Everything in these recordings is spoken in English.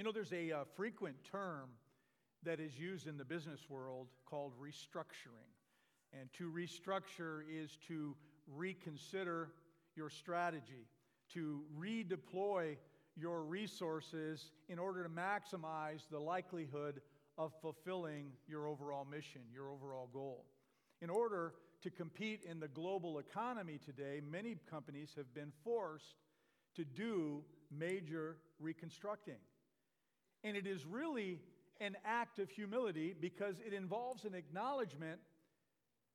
You know, there's a uh, frequent term that is used in the business world called restructuring. And to restructure is to reconsider your strategy, to redeploy your resources in order to maximize the likelihood of fulfilling your overall mission, your overall goal. In order to compete in the global economy today, many companies have been forced to do major reconstructing. And it is really an act of humility because it involves an acknowledgement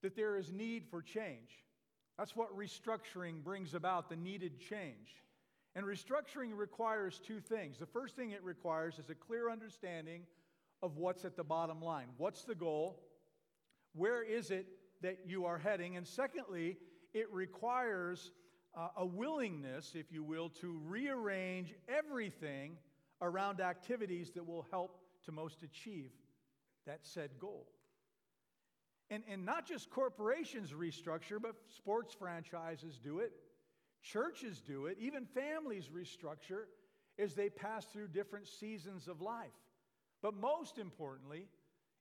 that there is need for change. That's what restructuring brings about the needed change. And restructuring requires two things. The first thing it requires is a clear understanding of what's at the bottom line. What's the goal? Where is it that you are heading? And secondly, it requires uh, a willingness, if you will, to rearrange everything around activities that will help to most achieve that said goal. And, and not just corporations restructure, but sports franchises do it, churches do it, even families restructure as they pass through different seasons of life. But most importantly,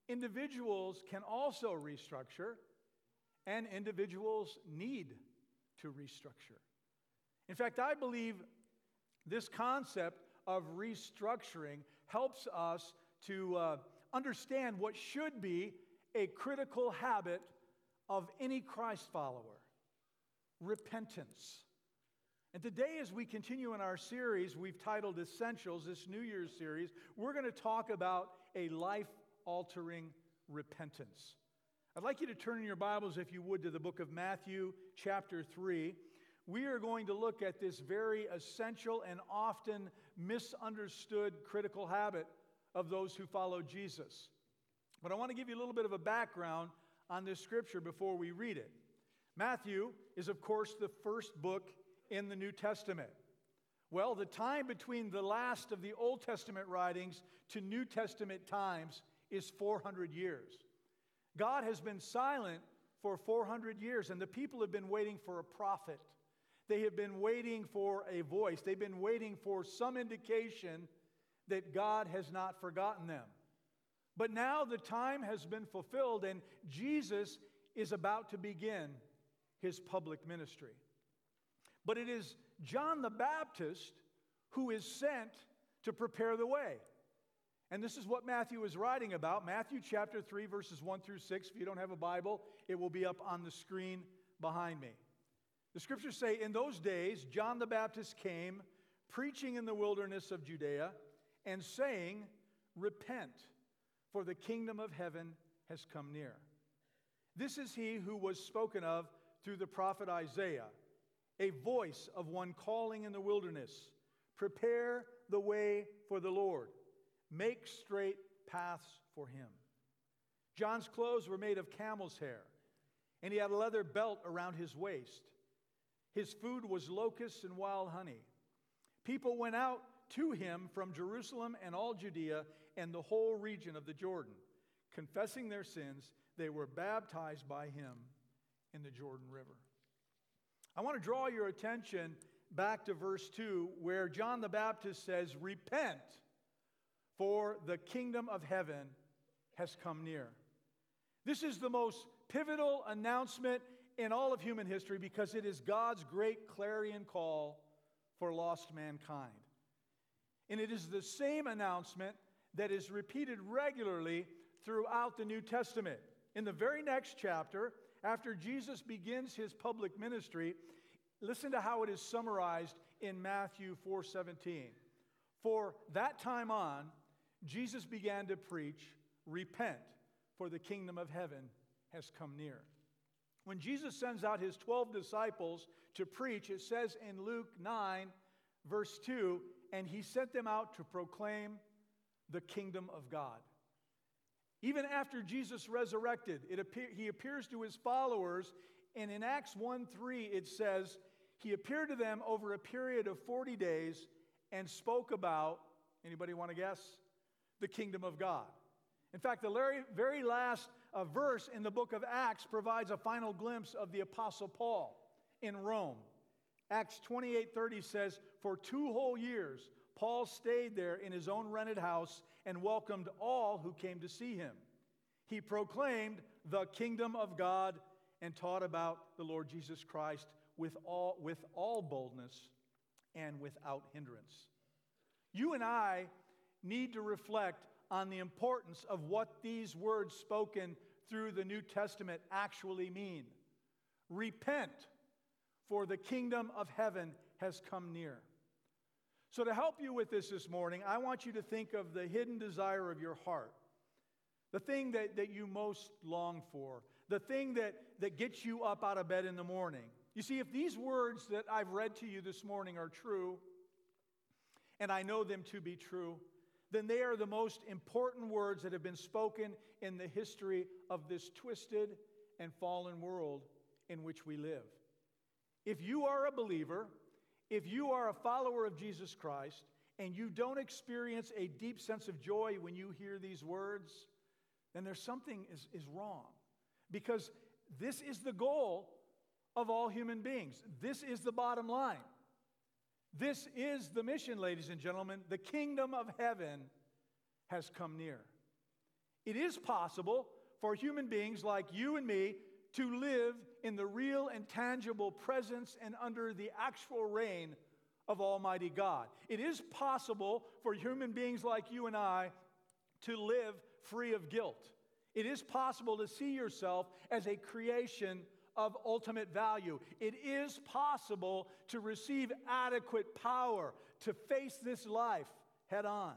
individuals can also restructure, and individuals need to restructure. In fact, I believe this concept of restructuring helps us to uh, understand what should be a critical habit of any Christ follower repentance. And today, as we continue in our series, we've titled Essentials, this New Year's series, we're going to talk about a life altering repentance. I'd like you to turn in your Bibles, if you would, to the book of Matthew, chapter 3 we are going to look at this very essential and often misunderstood critical habit of those who follow Jesus. But I want to give you a little bit of a background on this scripture before we read it. Matthew is, of course, the first book in the New Testament. Well, the time between the last of the Old Testament writings to New Testament times is 400 years. God has been silent for 400 years, and the people have been waiting for a prophet they have been waiting for a voice, they've been waiting for some indication that God has not forgotten them. But now the time has been fulfilled, and Jesus is about to begin his public ministry. But it is John the Baptist who is sent to prepare the way. And this is what Matthew is writing about. Matthew chapter 3, verses 1 through 6. If you don't have a Bible, it will be up on the screen behind me. The scriptures say, In those days, John the Baptist came, preaching in the wilderness of Judea, and saying, Repent, for the kingdom of heaven has come near. This is he who was spoken of through the prophet Isaiah, a voice of one calling in the wilderness Prepare the way for the Lord, make straight paths for him. John's clothes were made of camel's hair, and he had a leather belt around his waist. His food was locusts and wild honey. People went out to him from Jerusalem and all Judea and the whole region of the Jordan. Confessing their sins, they were baptized by him in the Jordan River. I want to draw your attention back to verse 2, where John the Baptist says, Repent, for the kingdom of heaven has come near. This is the most pivotal announcement in all of human history because it is God's great clarion call for lost mankind. And it is the same announcement that is repeated regularly throughout the New Testament. In the very next chapter, after Jesus begins his public ministry, listen to how it is summarized in Matthew 4:17. For that time on, Jesus began to preach, "Repent, for the kingdom of heaven has come near." When Jesus sends out his 12 disciples to preach, it says in Luke 9, verse 2, and he sent them out to proclaim the kingdom of God. Even after Jesus resurrected, it appear, he appears to his followers, and in Acts 1 3, it says, He appeared to them over a period of 40 days and spoke about, anybody want to guess? The kingdom of God. In fact, the very last uh, verse in the book of Acts provides a final glimpse of the Apostle Paul in Rome. Acts 28 30 says, For two whole years, Paul stayed there in his own rented house and welcomed all who came to see him. He proclaimed the kingdom of God and taught about the Lord Jesus Christ with all, with all boldness and without hindrance. You and I need to reflect on the importance of what these words spoken through the New Testament actually mean. Repent, for the kingdom of heaven has come near. So, to help you with this this morning, I want you to think of the hidden desire of your heart, the thing that, that you most long for, the thing that, that gets you up out of bed in the morning. You see, if these words that I've read to you this morning are true, and I know them to be true, then they are the most important words that have been spoken in the history of this twisted and fallen world in which we live. If you are a believer, if you are a follower of Jesus Christ, and you don't experience a deep sense of joy when you hear these words, then there's something is, is wrong. Because this is the goal of all human beings. This is the bottom line. This is the mission, ladies and gentlemen. The kingdom of heaven has come near. It is possible for human beings like you and me to live in the real and tangible presence and under the actual reign of Almighty God. It is possible for human beings like you and I to live free of guilt. It is possible to see yourself as a creation of ultimate value. It is possible to receive adequate power to face this life head on.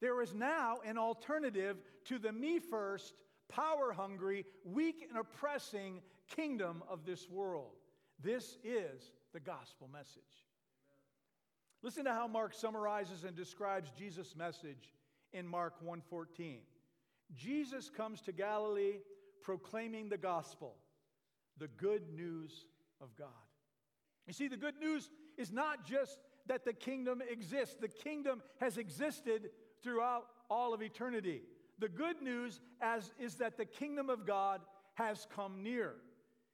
There is now an alternative to the me first, power hungry, weak, and oppressing kingdom of this world. This is the gospel message. Listen to how Mark summarizes and describes Jesus' message in Mark 1:14. Jesus comes to Galilee proclaiming the gospel the good news of God. You see, the good news is not just that the kingdom exists, the kingdom has existed throughout all of eternity. The good news as, is that the kingdom of God has come near.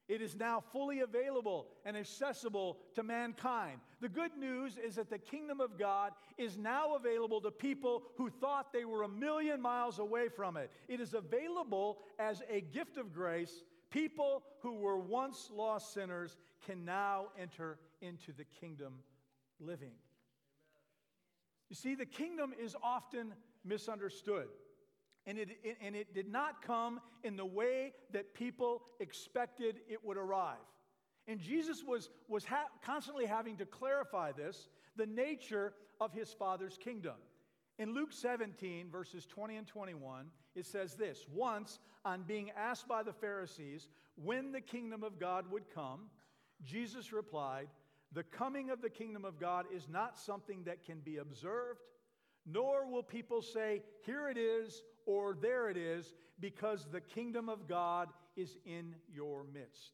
It is now fully available and accessible to mankind. The good news is that the kingdom of God is now available to people who thought they were a million miles away from it. It is available as a gift of grace People who were once lost sinners can now enter into the kingdom living. You see, the kingdom is often misunderstood. And it, it, and it did not come in the way that people expected it would arrive. And Jesus was, was ha- constantly having to clarify this, the nature of his Father's kingdom. In Luke 17, verses 20 and 21, it says this Once, on being asked by the Pharisees when the kingdom of God would come, Jesus replied, The coming of the kingdom of God is not something that can be observed, nor will people say, Here it is, or there it is, because the kingdom of God is in your midst.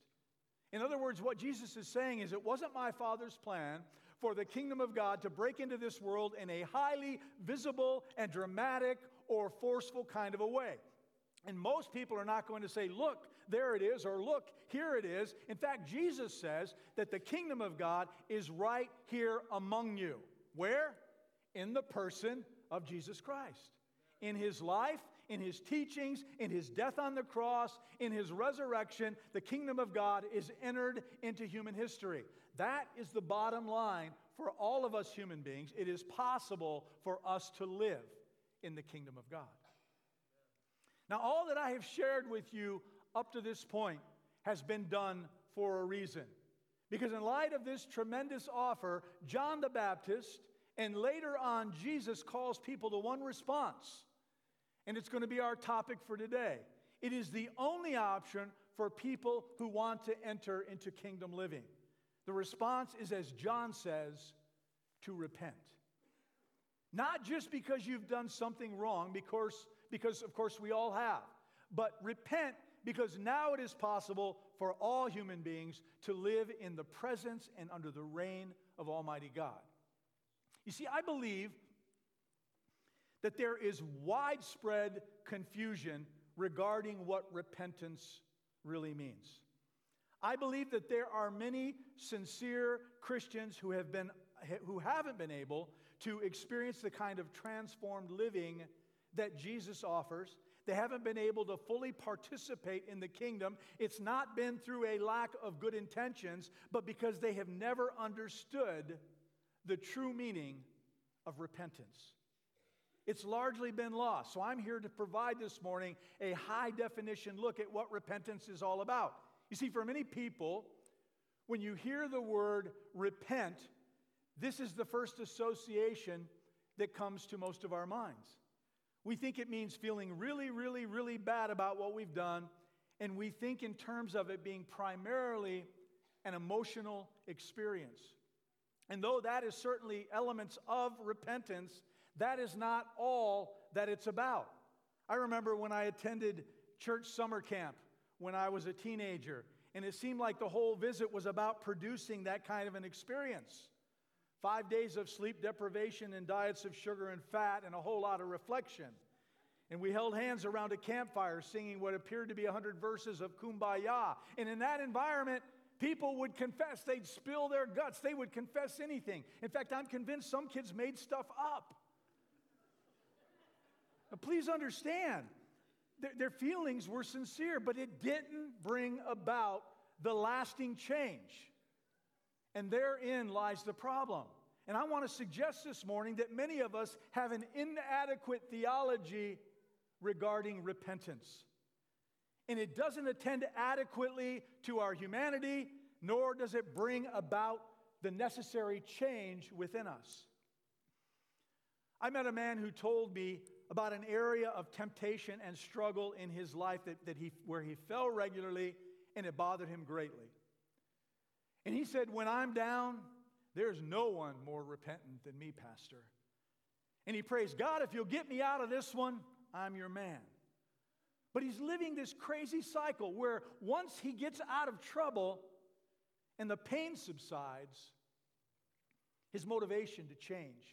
In other words, what Jesus is saying is, It wasn't my Father's plan for the kingdom of God to break into this world in a highly visible and dramatic or forceful kind of a way. And most people are not going to say, Look, there it is, or Look, here it is. In fact, Jesus says that the kingdom of God is right here among you. Where? In the person of Jesus Christ. In his life, in his teachings, in his death on the cross, in his resurrection, the kingdom of God is entered into human history. That is the bottom line for all of us human beings. It is possible for us to live in the kingdom of God. Now, all that I have shared with you up to this point has been done for a reason. Because, in light of this tremendous offer, John the Baptist and later on Jesus calls people to one response. And it's going to be our topic for today. It is the only option for people who want to enter into kingdom living. The response is, as John says, to repent. Not just because you've done something wrong, because, because of course we all have, but repent because now it is possible for all human beings to live in the presence and under the reign of Almighty God. You see, I believe that there is widespread confusion regarding what repentance really means. I believe that there are many sincere Christians who, have been, who haven't been able to experience the kind of transformed living that Jesus offers. They haven't been able to fully participate in the kingdom. It's not been through a lack of good intentions, but because they have never understood the true meaning of repentance. It's largely been lost. So I'm here to provide this morning a high definition look at what repentance is all about. You see, for many people, when you hear the word repent, this is the first association that comes to most of our minds. We think it means feeling really, really, really bad about what we've done, and we think in terms of it being primarily an emotional experience. And though that is certainly elements of repentance, that is not all that it's about. I remember when I attended church summer camp when I was a teenager, and it seemed like the whole visit was about producing that kind of an experience. Five days of sleep deprivation and diets of sugar and fat, and a whole lot of reflection. And we held hands around a campfire singing what appeared to be 100 verses of Kumbaya. And in that environment, people would confess. They'd spill their guts. They would confess anything. In fact, I'm convinced some kids made stuff up. Please understand, their, their feelings were sincere, but it didn't bring about the lasting change. And therein lies the problem. And I want to suggest this morning that many of us have an inadequate theology regarding repentance. And it doesn't attend adequately to our humanity, nor does it bring about the necessary change within us. I met a man who told me about an area of temptation and struggle in his life that, that he, where he fell regularly and it bothered him greatly. And he said, When I'm down, there's no one more repentant than me, Pastor. And he prays, God, if you'll get me out of this one, I'm your man. But he's living this crazy cycle where once he gets out of trouble and the pain subsides, his motivation to change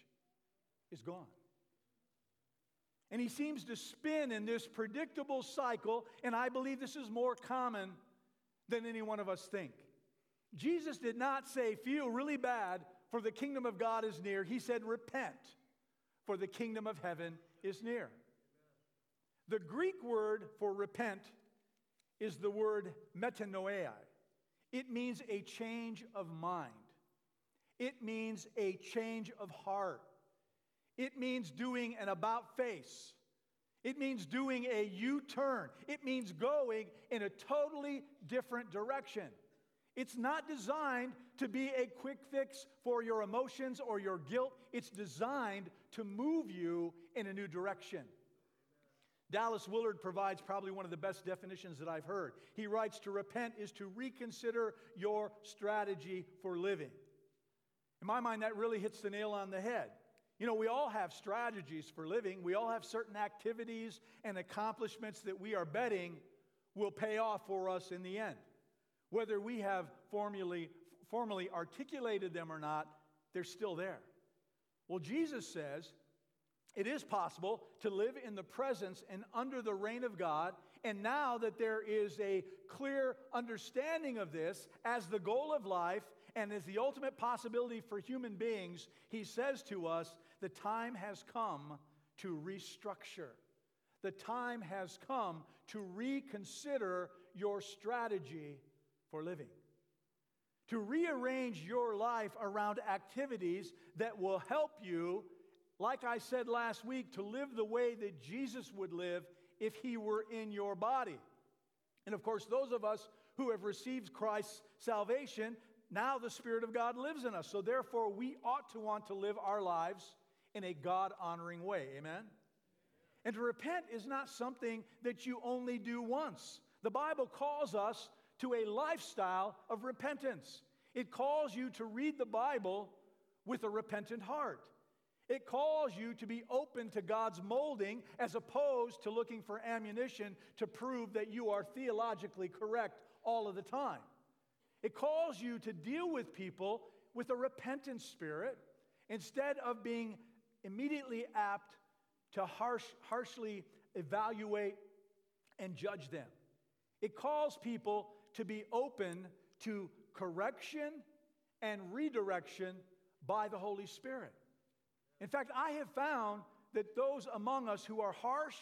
is gone. And he seems to spin in this predictable cycle, and I believe this is more common than any one of us think. Jesus did not say, Feel really bad, for the kingdom of God is near. He said, Repent, for the kingdom of heaven is near. The Greek word for repent is the word metanoia. It means a change of mind, it means a change of heart. It means doing an about face. It means doing a U turn. It means going in a totally different direction. It's not designed to be a quick fix for your emotions or your guilt. It's designed to move you in a new direction. Dallas Willard provides probably one of the best definitions that I've heard. He writes To repent is to reconsider your strategy for living. In my mind, that really hits the nail on the head. You know, we all have strategies for living. We all have certain activities and accomplishments that we are betting will pay off for us in the end. Whether we have formally, formally articulated them or not, they're still there. Well, Jesus says it is possible to live in the presence and under the reign of God. And now that there is a clear understanding of this as the goal of life and as the ultimate possibility for human beings, he says to us the time has come to restructure. The time has come to reconsider your strategy for living. To rearrange your life around activities that will help you, like I said last week, to live the way that Jesus would live if he were in your body. And of course, those of us who have received Christ's salvation, now the Spirit of God lives in us. So therefore, we ought to want to live our lives in a God honoring way. Amen? And to repent is not something that you only do once. The Bible calls us to a lifestyle of repentance. It calls you to read the Bible with a repentant heart. It calls you to be open to God's molding as opposed to looking for ammunition to prove that you are theologically correct all of the time. It calls you to deal with people with a repentant spirit instead of being immediately apt to harsh, harshly evaluate and judge them. It calls people to be open to correction and redirection by the Holy Spirit. In fact, I have found that those among us who are harsh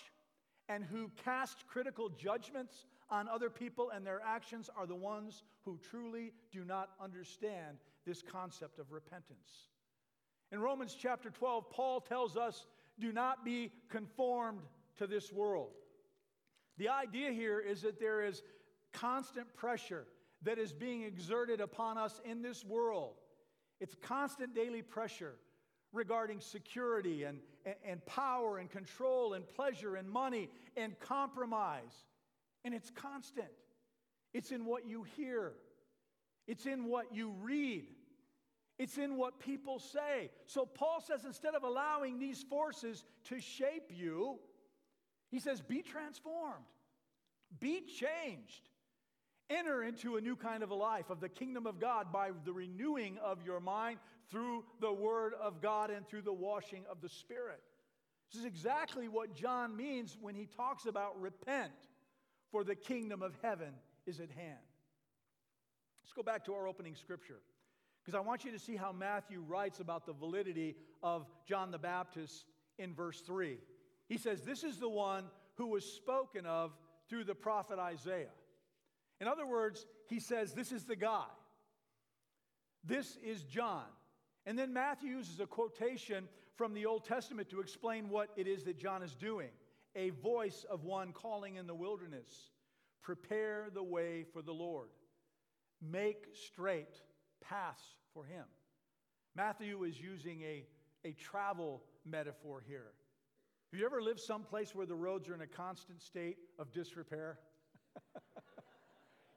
and who cast critical judgments on other people and their actions are the ones who truly do not understand this concept of repentance. In Romans chapter 12, Paul tells us, Do not be conformed to this world. The idea here is that there is constant pressure that is being exerted upon us in this world. It's constant daily pressure regarding security and, and, and, power and control and pleasure and money and compromise. And it's constant. It's in what you hear, it's in what you read, it's in what people say. So Paul says instead of allowing these forces to shape you, he says, be transformed, be changed. Enter into a new kind of a life of the kingdom of God by the renewing of your mind through the Word of God and through the washing of the Spirit. This is exactly what John means when he talks about repent, for the kingdom of heaven is at hand. Let's go back to our opening scripture, because I want you to see how Matthew writes about the validity of John the Baptist in verse 3. He says, This is the one who was spoken of through the prophet Isaiah. In other words, he says, This is the guy. This is John. And then Matthew uses a quotation from the Old Testament to explain what it is that John is doing a voice of one calling in the wilderness prepare the way for the Lord, make straight paths for him. Matthew is using a, a travel metaphor here. Have you ever lived someplace where the roads are in a constant state of disrepair?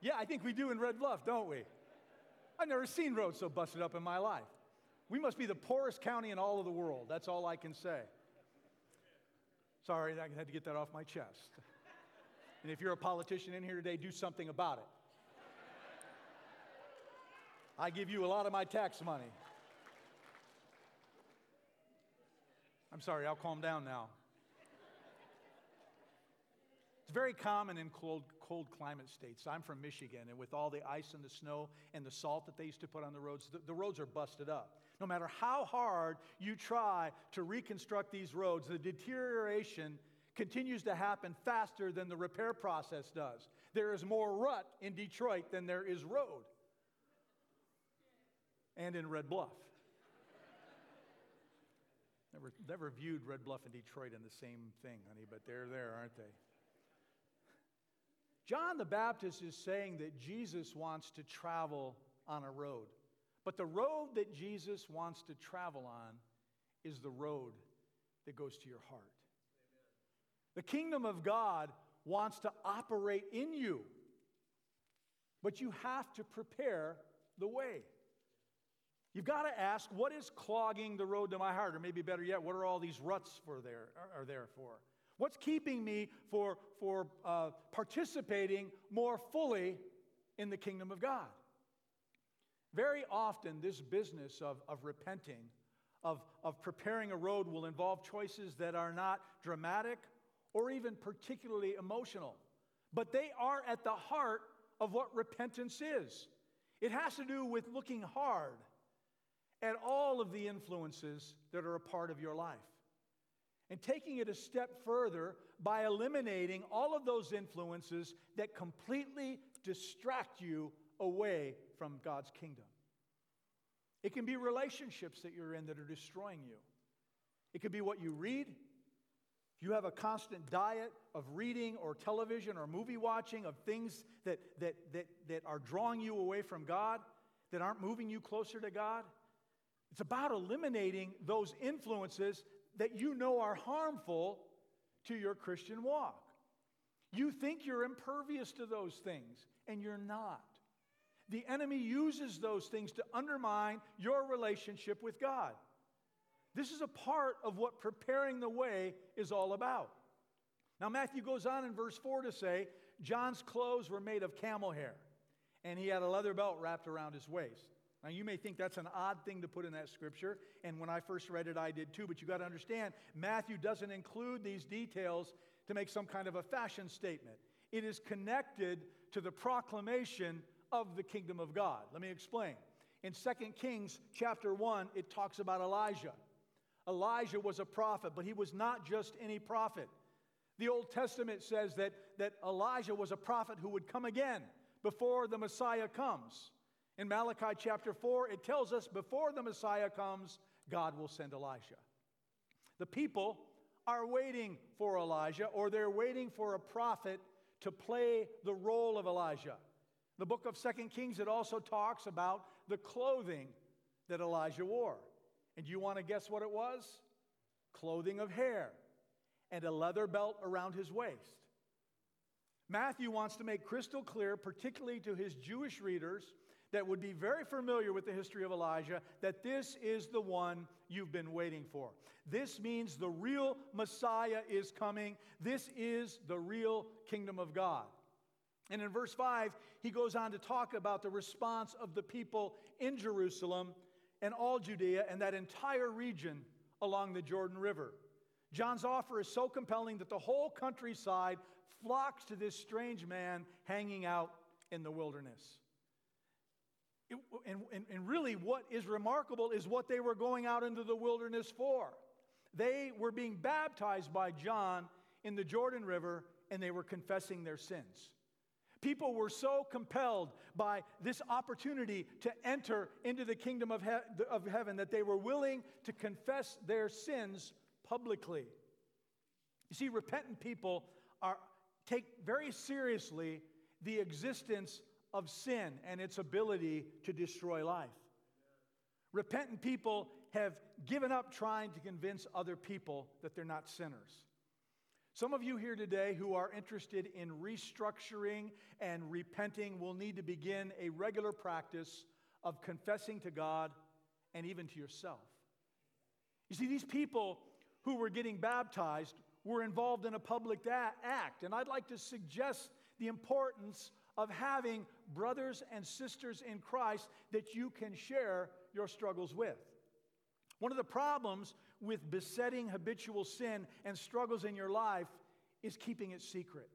yeah, I think we do in Red Bluff, don't we? I've never seen roads so busted up in my life. We must be the poorest county in all of the world. That's all I can say. Sorry, I had to get that off my chest. And if you're a politician in here today, do something about it. I give you a lot of my tax money. I'm sorry, I'll calm down now. It's very common in cold, cold climate states. I'm from Michigan, and with all the ice and the snow and the salt that they used to put on the roads, the, the roads are busted up. No matter how hard you try to reconstruct these roads, the deterioration continues to happen faster than the repair process does. There is more rut in Detroit than there is road, and in Red Bluff. Never, never viewed Red Bluff and Detroit in the same thing, honey, but they're there, aren't they? John the Baptist is saying that Jesus wants to travel on a road. But the road that Jesus wants to travel on is the road that goes to your heart. Amen. The kingdom of God wants to operate in you, but you have to prepare the way. You've got to ask, what is clogging the road to my heart? Or maybe better yet, what are all these ruts for there, are there for? What's keeping me for, for uh, participating more fully in the kingdom of God? Very often, this business of, of repenting, of, of preparing a road, will involve choices that are not dramatic or even particularly emotional, but they are at the heart of what repentance is. It has to do with looking hard at all of the influences that are a part of your life and taking it a step further by eliminating all of those influences that completely distract you away from God's kingdom. It can be relationships that you're in that are destroying you. It could be what you read. If you have a constant diet of reading or television or movie watching of things that, that, that, that are drawing you away from God, that aren't moving you closer to God, it's about eliminating those influences that you know are harmful to your Christian walk. You think you're impervious to those things, and you're not. The enemy uses those things to undermine your relationship with God. This is a part of what preparing the way is all about. Now, Matthew goes on in verse 4 to say, John's clothes were made of camel hair, and he had a leather belt wrapped around his waist. Now, you may think that's an odd thing to put in that scripture, and when I first read it, I did too, but you got to understand, Matthew doesn't include these details to make some kind of a fashion statement. It is connected to the proclamation of the kingdom of God. Let me explain. In 2 Kings chapter 1, it talks about Elijah. Elijah was a prophet, but he was not just any prophet. The Old Testament says that, that Elijah was a prophet who would come again before the Messiah comes. In Malachi chapter 4, it tells us before the Messiah comes, God will send Elijah. The people are waiting for Elijah, or they're waiting for a prophet to play the role of Elijah. The book of Second Kings, it also talks about the clothing that Elijah wore. And you want to guess what it was? Clothing of hair and a leather belt around his waist. Matthew wants to make crystal clear, particularly to his Jewish readers that would be very familiar with the history of Elijah, that this is the one you've been waiting for. This means the real Messiah is coming. This is the real kingdom of God. And in verse 5, he goes on to talk about the response of the people in Jerusalem and all Judea and that entire region along the Jordan River. John's offer is so compelling that the whole countryside flocks to this strange man hanging out in the wilderness. It, and, and, and really, what is remarkable is what they were going out into the wilderness for. They were being baptized by John in the Jordan River, and they were confessing their sins. People were so compelled by this opportunity to enter into the kingdom of, he- of heaven that they were willing to confess their sins publicly. You see, repentant people are, take very seriously the existence of sin and its ability to destroy life. Repentant people have given up trying to convince other people that they're not sinners. Some of you here today who are interested in restructuring and repenting will need to begin a regular practice of confessing to God and even to yourself. You see, these people who were getting baptized were involved in a public act, and I'd like to suggest the importance of having brothers and sisters in Christ that you can share your struggles with. One of the problems with besetting habitual sin and struggles in your life is keeping it secret.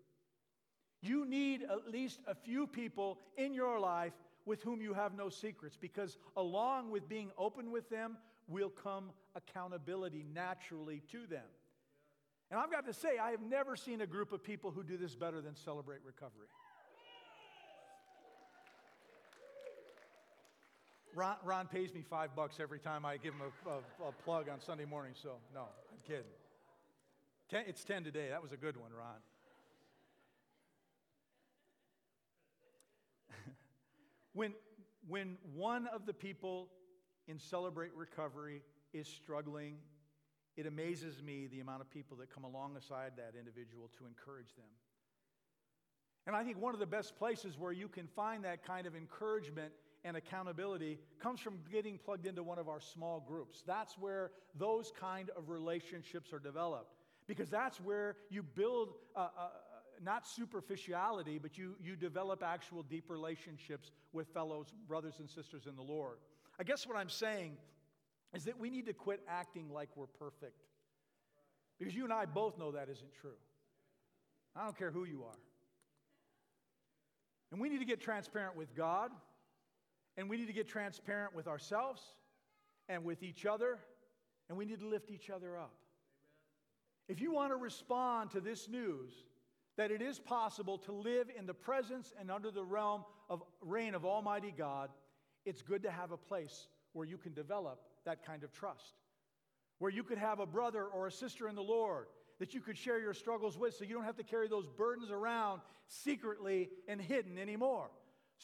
You need at least a few people in your life with whom you have no secrets because, along with being open with them, will come accountability naturally to them. And I've got to say, I have never seen a group of people who do this better than Celebrate Recovery. Ron, Ron, pays me five bucks every time I give him a, a, a plug on Sunday morning, so no, I'm kidding. Ten, it's 10 today. That was a good one, Ron. when, when one of the people in Celebrate Recovery is struggling, it amazes me the amount of people that come alongside that individual to encourage them. And I think one of the best places where you can find that kind of encouragement and accountability comes from getting plugged into one of our small groups. That's where those kind of relationships are developed because that's where you build uh, uh, not superficiality, but you, you develop actual deep relationships with fellow brothers and sisters in the Lord. I guess what I'm saying is that we need to quit acting like we're perfect because you and I both know that isn't true. I don't care who you are. And we need to get transparent with God and we need to get transparent with ourselves and with each other, and we need to lift each other up. If you want to respond to this news, that it is possible to live in the presence and under the realm of reign of Almighty God, it's good to have a place where you can develop that kind of trust. Where you could have a brother or a sister in the Lord that you could share your struggles with so you don't have to carry those burdens around secretly and hidden anymore.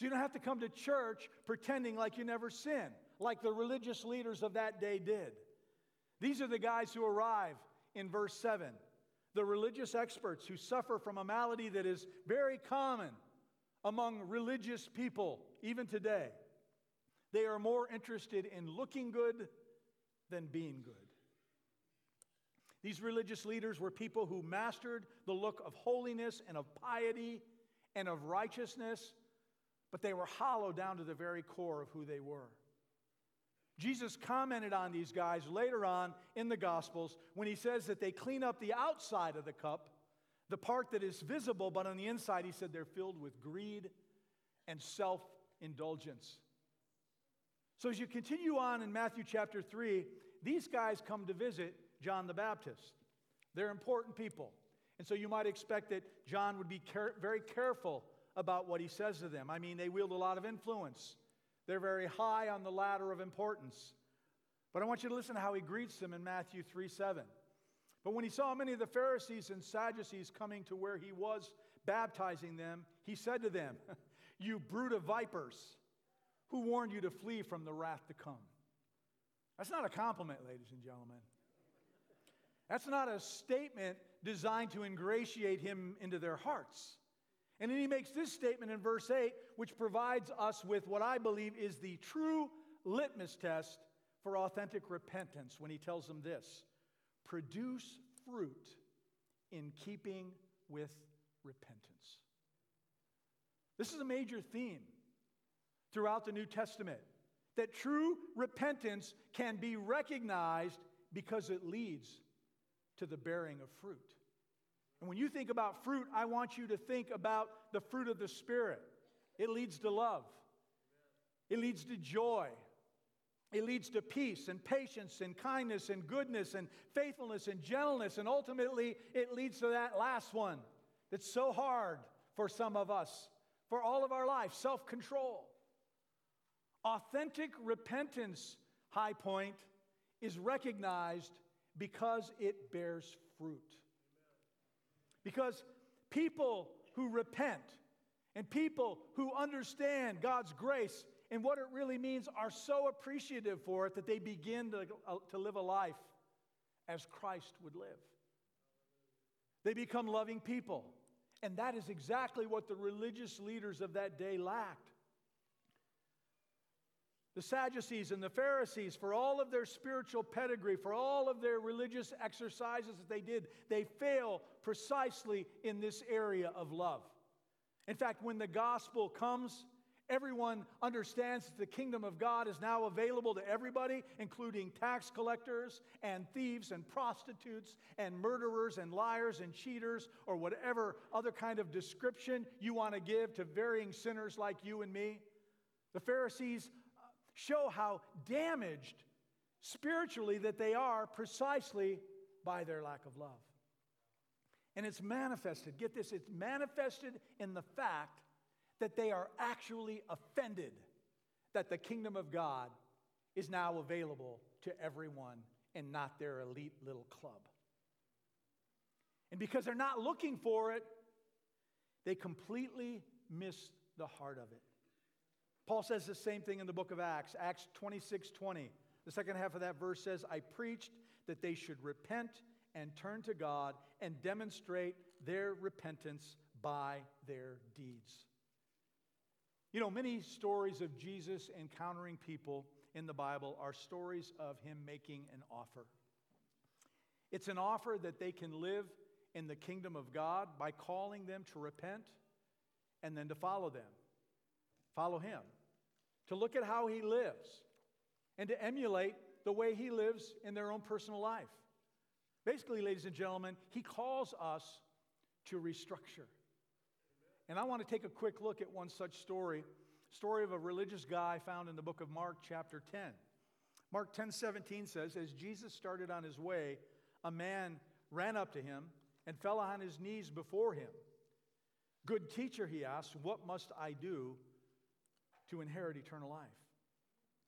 So you don't have to come to church pretending like you never sin, like the religious leaders of that day did. These are the guys who arrive in verse 7. The religious experts who suffer from a malady that is very common among religious people, even today. They are more interested in looking good than being good. These religious leaders were people who mastered the look of holiness and of piety and of righteousness but they were hollow down to the very core of who they were. Jesus commented on these guys later on in the Gospels when he says that they clean up the outside of the cup, the part that is visible, but on the inside, he said they're filled with greed and self indulgence. So, as you continue on in Matthew chapter 3, these guys come to visit John the Baptist. They're important people. And so you might expect that John would be care- very careful about what he says to them. I mean, they wield a lot of influence, they're very high on the ladder of importance. But I want you to listen to how he greets them in Matthew 3 7. But when he saw many of the Pharisees and Sadducees coming to where he was baptizing them, he said to them, You brood of vipers, who warned you to flee from the wrath to come? That's not a compliment, ladies and gentlemen. That's not a statement designed to ingratiate him into their hearts. And then he makes this statement in verse 8, which provides us with what I believe is the true litmus test for authentic repentance when he tells them this produce fruit in keeping with repentance. This is a major theme throughout the New Testament that true repentance can be recognized because it leads to the bearing of fruit. And when you think about fruit, I want you to think about the fruit of the Spirit. It leads to love, it leads to joy, it leads to peace and patience and kindness and goodness and faithfulness and gentleness. And ultimately, it leads to that last one that's so hard for some of us, for all of our life self control. Authentic repentance, high point, is recognized because it bears fruit. Because people who repent and people who understand God's grace and what it really means are so appreciative for it that they begin to, uh, to live a life as Christ would live. They become loving people. And that is exactly what the religious leaders of that day lacked. The Sadducees and the Pharisees, for all of their spiritual pedigree, for all of their religious exercises that they did, they fail precisely in this area of love. In fact, when the gospel comes, everyone understands that the kingdom of God is now available to everybody, including tax collectors and thieves and prostitutes and murderers and liars and cheaters, or whatever other kind of description you want to give to varying sinners like you and me. The Pharisees show how damaged spiritually that they are precisely by their lack of love. And it's manifested, get this, it's manifested in the fact that they are actually offended that the kingdom of God is now available to everyone and not their elite little club. And because they're not looking for it, they completely miss the heart of it. Paul says the same thing in the book of Acts, Acts 26 20. The second half of that verse says, I preached that they should repent and turn to God and demonstrate their repentance by their deeds. You know, many stories of Jesus encountering people in the Bible are stories of him making an offer. It's an offer that they can live in the kingdom of God by calling them to repent and then to follow them. Follow him to look at how he lives and to emulate the way he lives in their own personal life. Basically, ladies and gentlemen, he calls us to restructure. And I want to take a quick look at one such story, story of a religious guy found in the book of Mark chapter 10. Mark 10 17 says, As Jesus started on his way, a man ran up to him and fell on his knees before him. Good teacher, he asked, what must I do to inherit eternal life.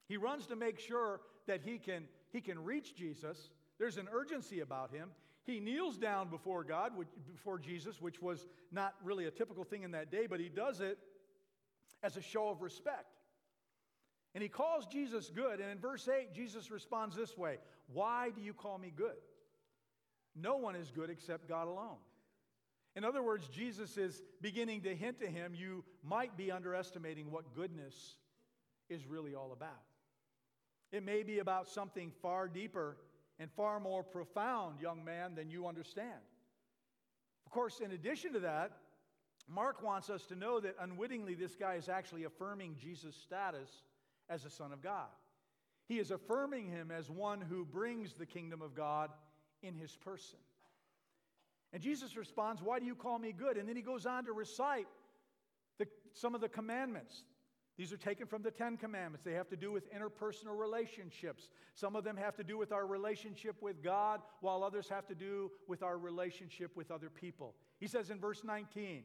He runs to make sure that he can, he can reach Jesus. There's an urgency about him. He kneels down before God, before Jesus, which was not really a typical thing in that day, but he does it as a show of respect. And he calls Jesus good. And in verse 8, Jesus responds this way Why do you call me good? No one is good except God alone. In other words, Jesus is beginning to hint to him you might be underestimating what goodness is really all about. It may be about something far deeper and far more profound, young man, than you understand. Of course, in addition to that, Mark wants us to know that unwittingly this guy is actually affirming Jesus' status as a Son of God. He is affirming him as one who brings the kingdom of God in his person. And Jesus responds, Why do you call me good? And then he goes on to recite the, some of the commandments These are taken from the Ten Commandments. They have to do with interpersonal relationships. Some of them have to do with our relationship with God, while others have to do with our relationship with other people. He says in verse 19,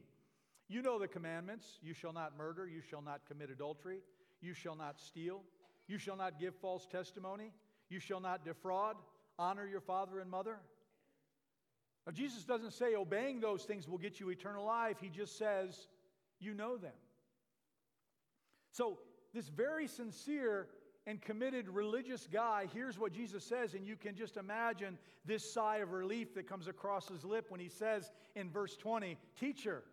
You know the commandments you shall not murder, you shall not commit adultery, you shall not steal, you shall not give false testimony, you shall not defraud, honor your father and mother. Now, Jesus doesn't say obeying those things will get you eternal life, He just says, You know them. So, this very sincere and committed religious guy hears what Jesus says, and you can just imagine this sigh of relief that comes across his lip when he says in verse 20, Teacher,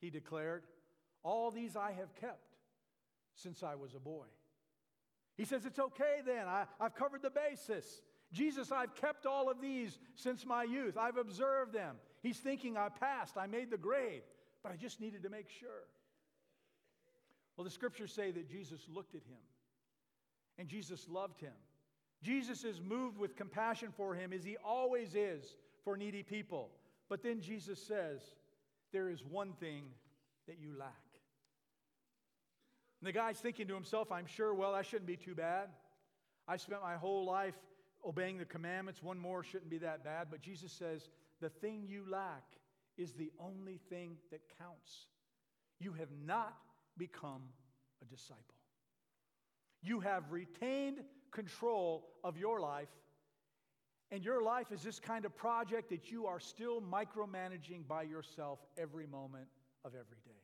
he declared, all these I have kept since I was a boy. He says, It's okay then. I, have covered the basis. Jesus, I've kept all of these since my youth. I've observed them. He's thinking, I passed, I made the grade, but I just needed to make sure. Well, the scriptures say that Jesus looked at him and Jesus loved him. Jesus is moved with compassion for him as he always is for needy people. But then Jesus says, There is one thing that you lack. And the guy's thinking to himself, I'm sure, well, that shouldn't be too bad. I spent my whole life obeying the commandments. One more shouldn't be that bad. But Jesus says, The thing you lack is the only thing that counts. You have not become a disciple. You have retained control of your life, and your life is this kind of project that you are still micromanaging by yourself every moment of every day.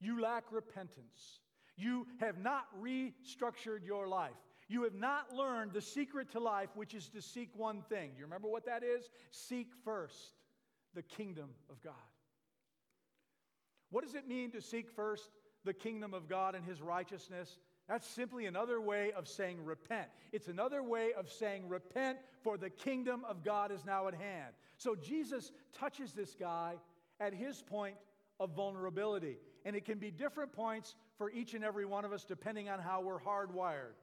You lack repentance. You have not restructured your life. You have not learned the secret to life, which is to seek one thing. Do you remember what that is? Seek first the kingdom of God. What does it mean to seek first the kingdom of God and his righteousness? That's simply another way of saying repent. It's another way of saying repent, for the kingdom of God is now at hand. So Jesus touches this guy at his point of vulnerability. And it can be different points for each and every one of us depending on how we're hardwired.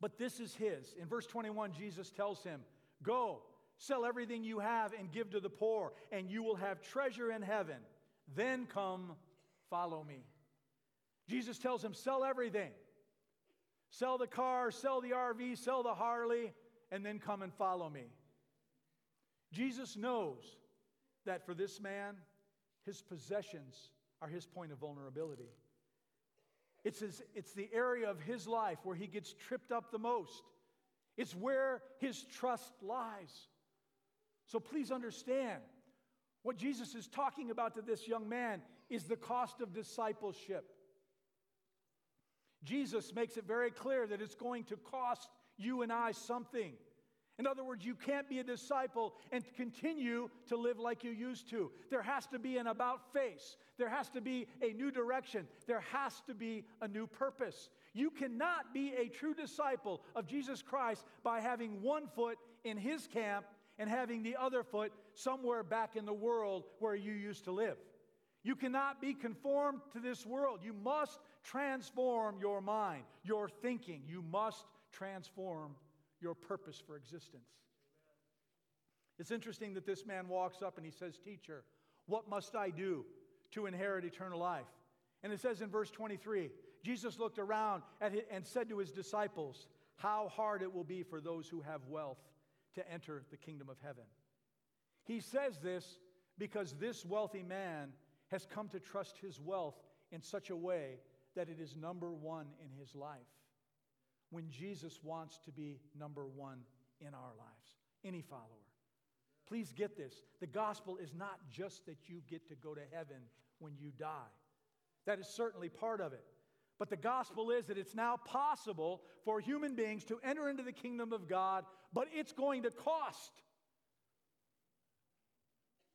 But this is his. In verse 21, Jesus tells him, Go, sell everything you have and give to the poor, and you will have treasure in heaven. Then come, follow me. Jesus tells him, Sell everything. Sell the car, sell the RV, sell the Harley, and then come and follow me. Jesus knows that for this man, his possessions are his point of vulnerability. It's, his, it's the area of his life where he gets tripped up the most. It's where his trust lies. So please understand what Jesus is talking about to this young man is the cost of discipleship. Jesus makes it very clear that it's going to cost you and I something. In other words, you can't be a disciple and continue to live like you used to. There has to be an about face. There has to be a new direction. There has to be a new purpose. You cannot be a true disciple of Jesus Christ by having one foot in his camp and having the other foot somewhere back in the world where you used to live. You cannot be conformed to this world. You must transform your mind, your thinking. You must transform your purpose for existence. It's interesting that this man walks up and he says, Teacher, what must I do to inherit eternal life? And it says in verse 23 Jesus looked around and said to his disciples, How hard it will be for those who have wealth to enter the kingdom of heaven. He says this because this wealthy man has come to trust his wealth in such a way that it is number one in his life when Jesus wants to be number one in our lives. Any follower. Please get this. The gospel is not just that you get to go to heaven when you die, that is certainly part of it. But the gospel is that it's now possible for human beings to enter into the kingdom of God, but it's going to cost.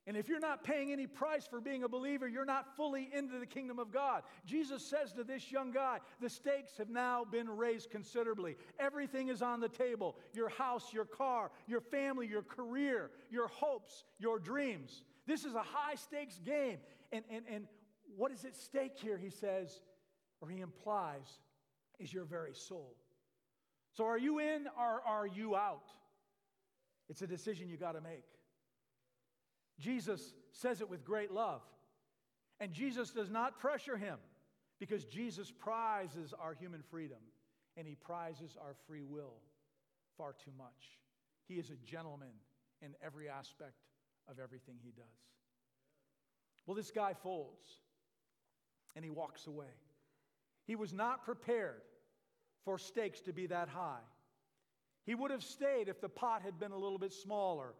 And if you're not paying any price for being a believer, you're not fully into the kingdom of God. Jesus says to this young guy, the stakes have now been raised considerably. Everything is on the table your house, your car, your family, your career, your hopes, your dreams. This is a high stakes game. And, and, and what is at stake here, he says, or he implies, is your very soul. So are you in or are you out? It's a decision you got to make. Jesus says it with great love. And Jesus does not pressure him. Because Jesus prizes our human freedom and he prizes our free will far too much. He is a gentleman in every aspect of everything he does. Well, this guy folds and he walks away. He was not prepared for stakes to be that high. He would have stayed if the pot had been a little bit smaller,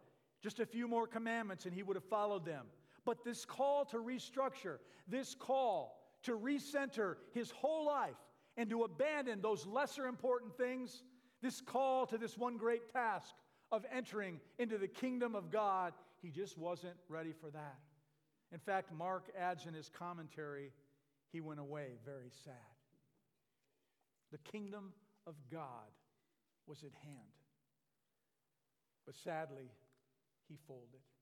just a few more commandments, and he would have followed them. But this call to restructure, this call to recenter his whole life and to abandon those lesser important things, this call to this one great task of entering into the kingdom of God, he just wasn't ready for that. In fact, Mark adds in his commentary, he went away very sad. The kingdom of God was at hand. But sadly, he folded.